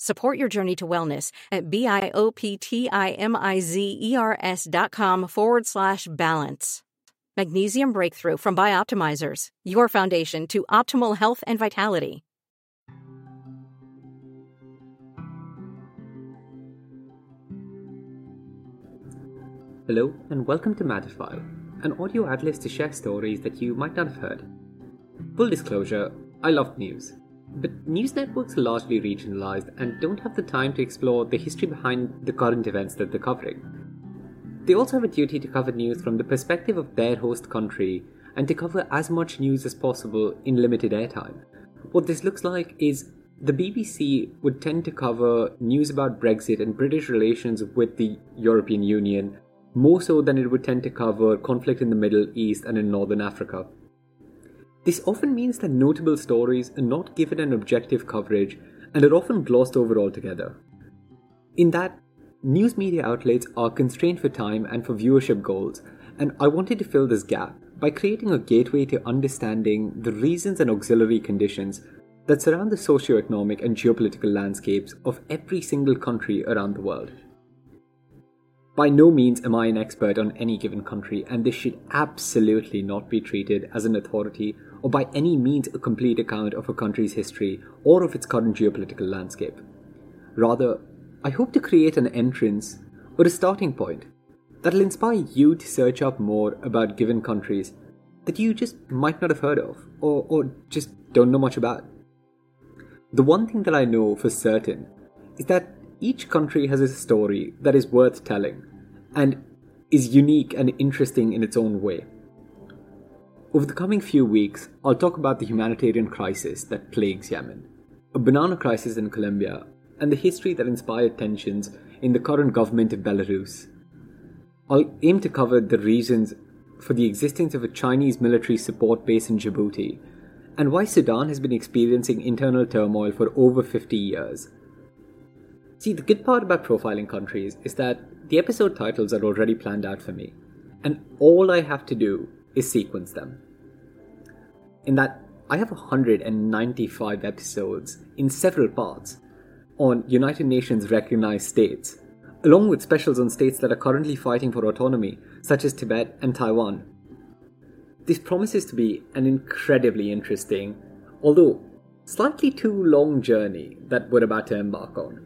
Support your journey to wellness at B-I-O-P-T-I-M-I-Z-E-R-S dot com forward slash balance. Magnesium Breakthrough from Bioptimizers, your foundation to optimal health and vitality. Hello, and welcome to Matterfy, an audio atlas to share stories that you might not have heard. Full disclosure, I love news. But news networks are largely regionalized and don't have the time to explore the history behind the current events that they're covering. They also have a duty to cover news from the perspective of their host country and to cover as much news as possible in limited airtime. What this looks like is the BBC would tend to cover news about Brexit and British relations with the European Union more so than it would tend to cover conflict in the Middle East and in Northern Africa. This often means that notable stories are not given an objective coverage and are often glossed over altogether. In that, news media outlets are constrained for time and for viewership goals, and I wanted to fill this gap by creating a gateway to understanding the reasons and auxiliary conditions that surround the socio-economic and geopolitical landscapes of every single country around the world. By no means am I an expert on any given country, and this should absolutely not be treated as an authority or by any means a complete account of a country's history or of its current geopolitical landscape. Rather, I hope to create an entrance or a starting point that'll inspire you to search up more about given countries that you just might not have heard of or, or just don't know much about. The one thing that I know for certain is that each country has a story that is worth telling and is unique and interesting in its own way. Over the coming few weeks, I'll talk about the humanitarian crisis that plagues Yemen, a banana crisis in Colombia, and the history that inspired tensions in the current government of Belarus. I'll aim to cover the reasons for the existence of a Chinese military support base in Djibouti and why Sudan has been experiencing internal turmoil for over 50 years. See, the good part about profiling countries is that the episode titles are already planned out for me, and all I have to do is sequence them. In that, I have 195 episodes in several parts on United Nations recognized states, along with specials on states that are currently fighting for autonomy, such as Tibet and Taiwan. This promises to be an incredibly interesting, although slightly too long journey that we're about to embark on.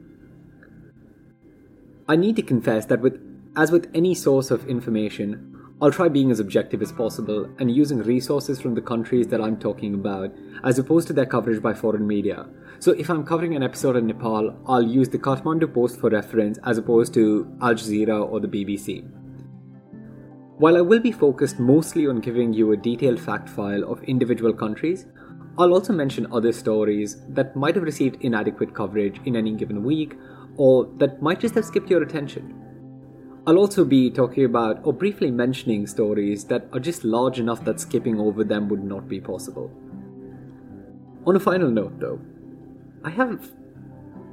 I need to confess that with as with any source of information, I'll try being as objective as possible and using resources from the countries that I'm talking about, as opposed to their coverage by foreign media. So if I'm covering an episode in Nepal, I'll use the Kathmandu Post for reference as opposed to Al Jazeera or the BBC. While I will be focused mostly on giving you a detailed fact file of individual countries, I'll also mention other stories that might have received inadequate coverage in any given week or that might just have skipped your attention. I'll also be talking about or briefly mentioning stories that are just large enough that skipping over them would not be possible. On a final note, though, I have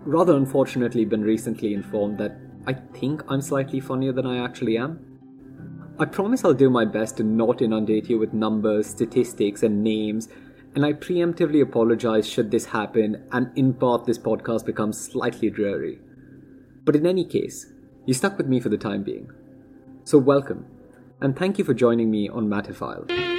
rather unfortunately been recently informed that I think I'm slightly funnier than I actually am. I promise I'll do my best to not inundate you with numbers, statistics, and names, and I preemptively apologize should this happen and in part this podcast becomes slightly dreary. But in any case, you stuck with me for the time being. So welcome, and thank you for joining me on Matterfile.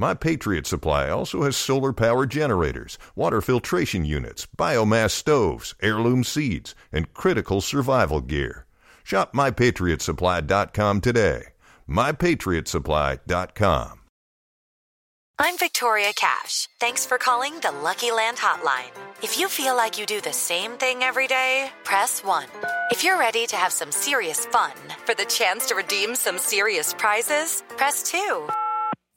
My Patriot Supply also has solar power generators, water filtration units, biomass stoves, heirloom seeds, and critical survival gear. Shop MyPatriotSupply.com today. MyPatriotSupply.com. I'm Victoria Cash. Thanks for calling the Lucky Land Hotline. If you feel like you do the same thing every day, press 1. If you're ready to have some serious fun for the chance to redeem some serious prizes, press 2.